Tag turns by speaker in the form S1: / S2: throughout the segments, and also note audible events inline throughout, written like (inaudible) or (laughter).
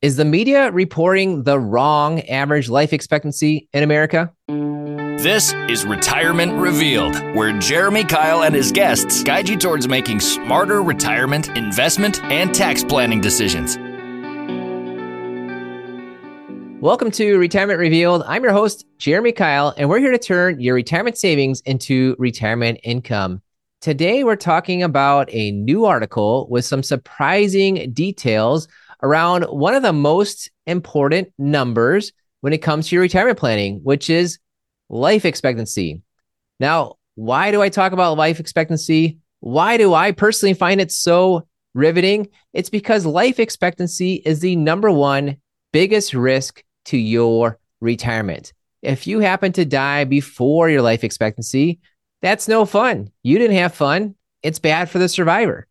S1: Is the media reporting the wrong average life expectancy in America?
S2: This is Retirement Revealed, where Jeremy Keil and his guests guide you towards making smarter retirement, investment, and tax planning decisions.
S1: Welcome to Retirement Revealed. I'm your host, Jeremy Keil, and we're here to turn your retirement savings into retirement income. Today, we're talking about a new article with some surprising details around one of the most important numbers when it comes to your retirement planning, which is life expectancy. Now, why do I talk about life expectancy? Why do I personally find it so riveting? It's because life expectancy is the number one biggest risk to your retirement. If you happen to die before your life expectancy, that's no fun. You didn't have fun. It's bad for the survivor.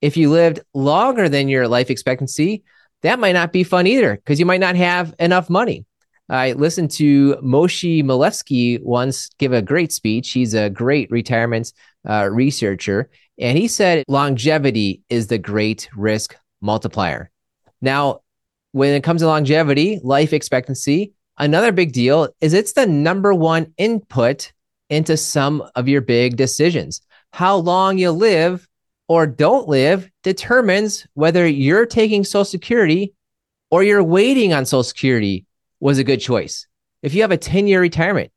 S1: If you lived longer than your life expectancy, that might not be fun either because you might not have enough money. I listened to Moshe Milevsky once give a great speech. He's a great retirement uh, researcher. And he said longevity is the great risk multiplier. Now, when it comes to longevity, life expectancy, another big deal is it's the number one input into some of your big decisions. How long you live or don't live determines whether you're taking Social Security or you're waiting on Social Security was a good choice. If you have a 10 year retirement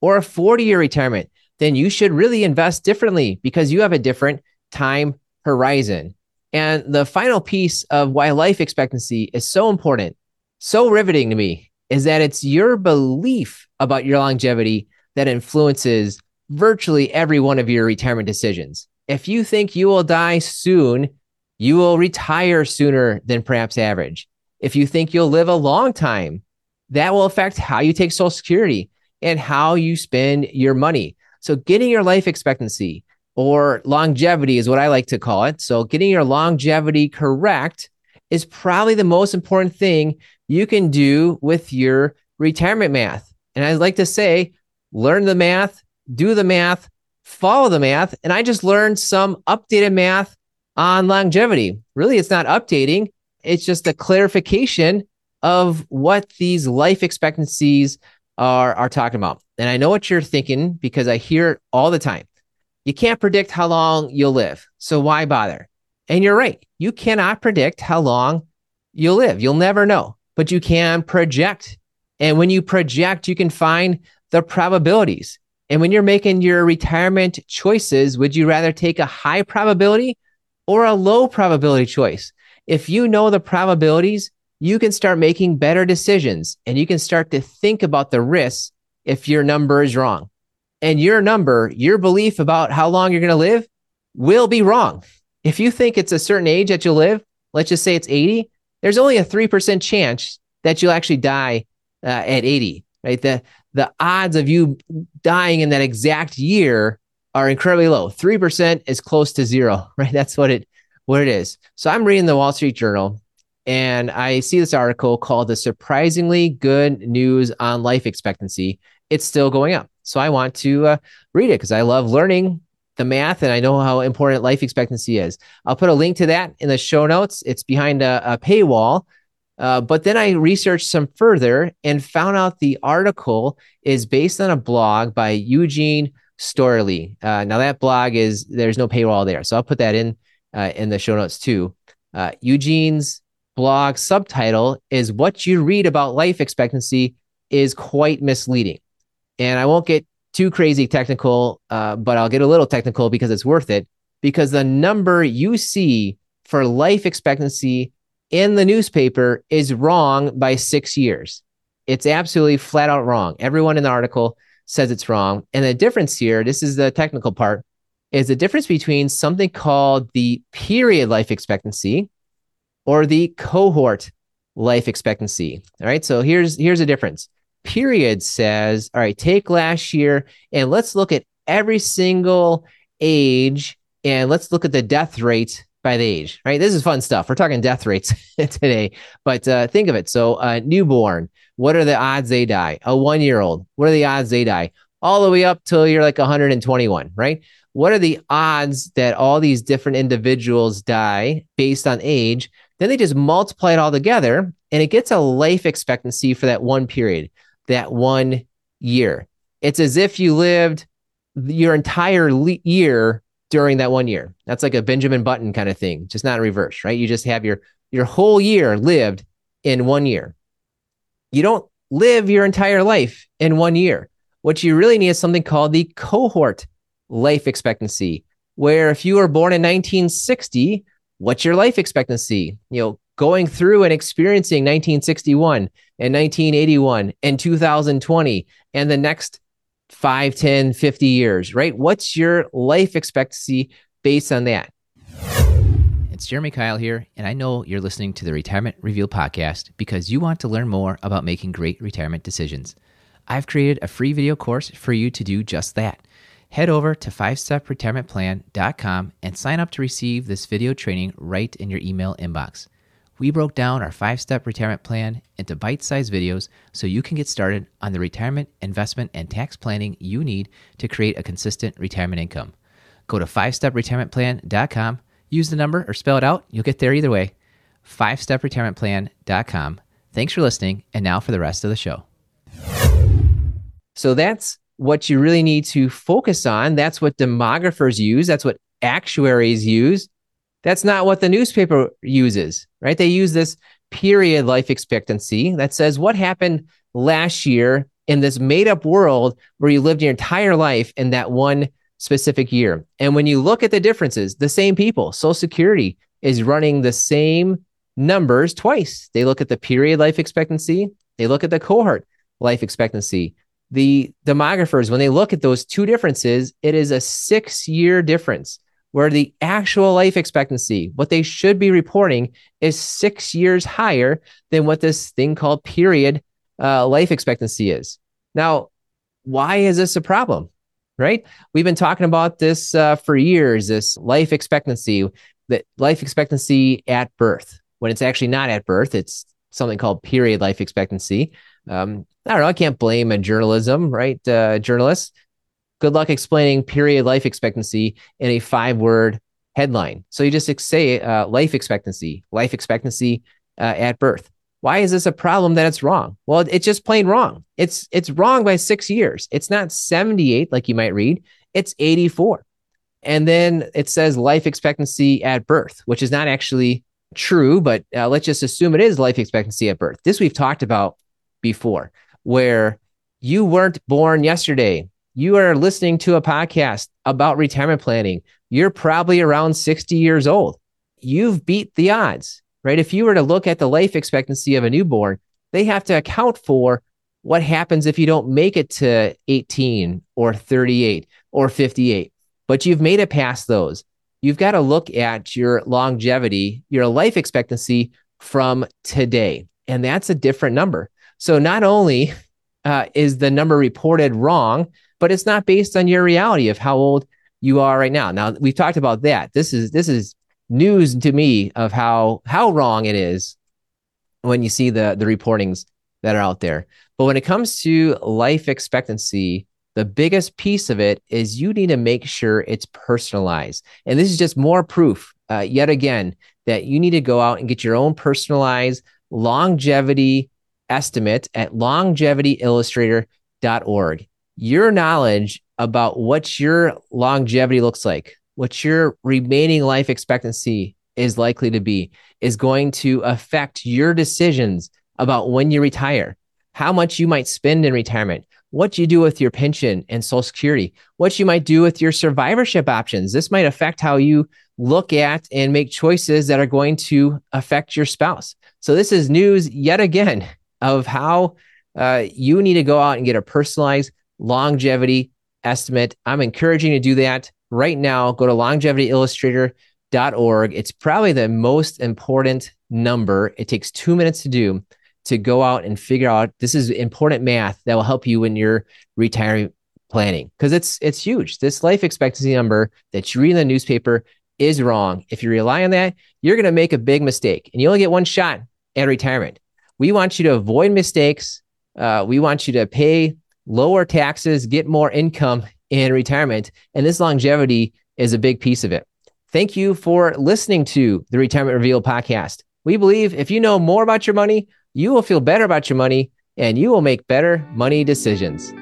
S1: or a 40 year retirement, then you should really invest differently because you have a different time horizon. And the final piece of why life expectancy is so important, so riveting to me, is that it's your belief about your longevity that influences virtually every one of your retirement decisions if you think you will die soon, you will retire sooner than perhaps average. If you think you'll live a long time, that will affect how you take Social Security and how you spend your money. So, getting your life expectancy or longevity is what I like to call it. So, getting your longevity correct is probably the most important thing you can do with your retirement math. And I like to say, learn the math, do the math, follow the math. And I just learned some updated math on longevity. Really, it's not updating, it's just a clarification of what these life expectancies are, are talking about. And I know what you're thinking because I hear it all the time. You can't predict how long you'll live. So why bother? And you're right. You cannot predict how long you'll live. You'll never know, but you can project. And when you project, you can find the probabilities. And when you're making your retirement choices, would you rather take a high probability or a low probability choice? If you know the probabilities, you can start making better decisions and you can start to think about the risks if your number is wrong. And your number, your belief about how long you're going to live will be wrong. If you think it's a certain age that you'll live, let's just say it's 80, there's only a 3% chance that you'll actually die uh, at 80, right? The, the odds of you dying in that exact year are incredibly low. 3% is close to zero, (laughs) right? That's what it what it is. So I'm reading the Wall Street Journal and I see this article called The Surprisingly Good News on Life Expectancy. It's still going up. So I want to uh, read it because I love learning the math and I know how important life expectancy is. I'll put a link to that in the show notes. It's behind a, a paywall. Uh, but then I researched some further and found out the article is based on a blog by Eugene Steuerle. Uh, now that blog is there's no paywall there, so I'll put that in uh, in the show notes too. Uh, Eugene's blog subtitle is "What You Read About Life Expectancy is Quite Misleading," and I won't get too crazy technical, uh, but I'll get a little technical because it's worth it. Because the number you see for life expectancy in the newspaper is wrong by six years. It's absolutely flat out wrong. Everyone in the article says it's wrong. And the difference here, this is the technical part, is the difference between something called the period life expectancy or the cohort life expectancy. All right. So here's here's a difference. Period says, all right, take last year and let's look at every single age and let's look at the death rate by the age, right? This is fun stuff. We're talking death rates (laughs) today, but uh, think of it. So, uh, newborn, what are the odds they die? A one year old, what are the odds they die? All the way up till you're like 121, right? What are the odds that all these different individuals die based on age? Then they just multiply it all together and it gets a life expectancy for that one period, that one year. It's as if you lived your entire le- year during that one year. That's like a Benjamin Button kind of thing, just not in reverse, right? You just have your your whole year lived in one year. You don't live your entire life in one year. What you really need is something called the cohort life expectancy, where if you were born in 1960, what's your life expectancy? You know, going through and experiencing 1961 and 1981 and 2020 and the next 5, 10, 50 years, right? What's your life expectancy based on that? It's Jeremy Keil here, and I know you're listening to the Retirement Reveal podcast because you want to learn more about making great retirement decisions. I've created a free video course for you to do just that. Head over to 5stepretirementplan.com and sign up to receive this video training right in your email inbox. We broke down our five step retirement plan into bite sized videos so you can get started on the retirement, investment, and tax planning you need to create a consistent retirement income. Go to 5stepretirementplan.com, use the number or spell it out, you'll get there either way. 5stepretirementplan.com. Thanks for listening, and now for the rest of the show. So that's what you really need to focus on. That's what demographers use. That's what actuaries use. That's not what the newspaper uses, right? They use this period life expectancy that says what happened last year in this made up world where you lived your entire life in that one specific year. And when you look at the differences, the same people, Social Security is running the same numbers twice. They look at the period life expectancy, they look at the cohort life expectancy the demographers, when they look at those two differences, it is a six year difference where the actual life expectancy, what they should be reporting, is six years higher than what this thing called period uh, life expectancy is. Now, why is this a problem? Right? We've been talking about this uh, for years this life expectancy, that life expectancy at birth, when it's actually not at birth, it's something called period life expectancy. Um, I don't know. I can't blame a journalism, right? Uh, journalists. Good luck explaining period life expectancy in a five word headline. So you just say uh, life expectancy, life expectancy uh, at birth. Why is this a problem that it's wrong? Well, it's just plain wrong. It's it's wrong by six years. It's not 78 like you might read. It's 84. And then it says life expectancy at birth, which is not actually true, but uh, let's just assume it is life expectancy at birth. This we've talked about before, where you weren't born yesterday. You are listening to a podcast about retirement planning. You're probably around 60 years old. You've beat the odds, right? If you were to look at the life expectancy of a newborn, they have to account for what happens if you don't make it to 18 or 38 or 58, but you've made it past those. You've got to look at your longevity, your life expectancy from today. And that's a different number. So not only uh, is the number reported wrong, but it's not based on your reality of how old you are right now. Now we've talked about that. This is this is news to me of how how wrong it is when you see the the reportings that are out there. But when it comes to life expectancy, the biggest piece of it is you need to make sure it's personalized. And this is just more proof, uh, yet again, that you need to go out and get your own personalized longevity estimate at longevityillustrator.org. Your knowledge about what your longevity looks like, what your remaining life expectancy is likely to be, is going to affect your decisions about when you retire, how much you might spend in retirement, what you do with your pension and social security, what you might do with your survivorship options. This might affect how you look at and make choices that are going to affect your spouse. So, this is news yet again of how uh, you need to go out and get a personalized longevity estimate. I'm encouraging you to do that right now. Go to longevityillustrator.org. It's probably the most important number. It takes two minutes to do to go out and figure out this is important math that will help you in your retirement planning because it's it's huge. This life expectancy number that you read in the newspaper is wrong. If you rely on that, you're going to make a big mistake and you only get one shot at retirement. We want you to avoid mistakes. Uh, we want you to pay lower taxes, get more income in retirement. And this longevity is a big piece of it. Thank you for listening to the Retirement Revealed podcast. We believe if you know more about your money, you will feel better about your money and you will make better money decisions.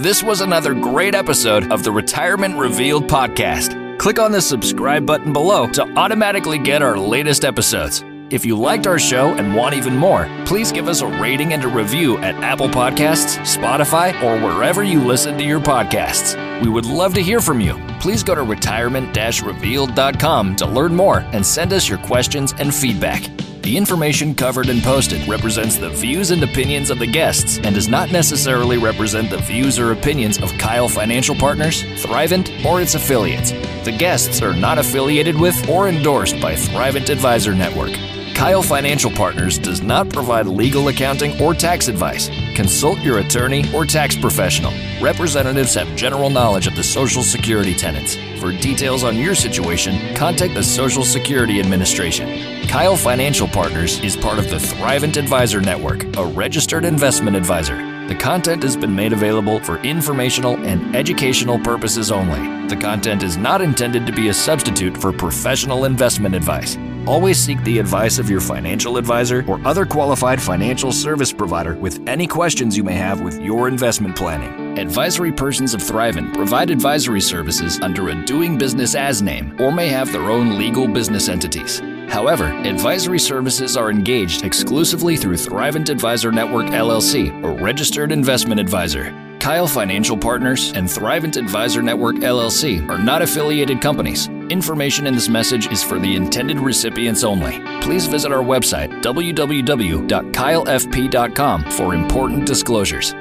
S2: This was another great episode of the Retirement Revealed podcast. Click on the subscribe button below to automatically get our latest episodes. If you liked our show and want even more, please give us a rating and a review at Apple Podcasts, Spotify, or wherever you listen to your podcasts. We would love to hear from you. Please go to retirement revealed.com to learn more and send us your questions and feedback. The information covered and posted represents the views and opinions of the guests and does not necessarily represent the views or opinions of Keil Financial Partners, Thrivent, or its affiliates. The guests are not affiliated with or endorsed by Thrivent Advisor Network. Keil Financial Partners does not provide legal accounting or tax advice. Consult your attorney or tax professional. Representatives have general knowledge of the Social Security tenants. For details on your situation, contact the Social Security Administration. Keil Financial Partners is part of the Thrivent Advisor Network, a registered investment advisor. The content has been made available for informational and educational purposes only. The content is not intended to be a substitute for professional investment advice. Always seek the advice of your financial advisor or other qualified financial service provider with any questions you may have with your investment planning. Advisory persons of Thrivent provide advisory services under a doing business as name or may have their own legal business entities. However, advisory services are engaged exclusively through Thrivent Advisor Network LLC, a registered investment advisor. Keil Financial Partners and Thrivent Advisor Network LLC are not affiliated companies. Information in this message is for the intended recipients only. Please visit our website, www.keilfp.com, for important disclosures.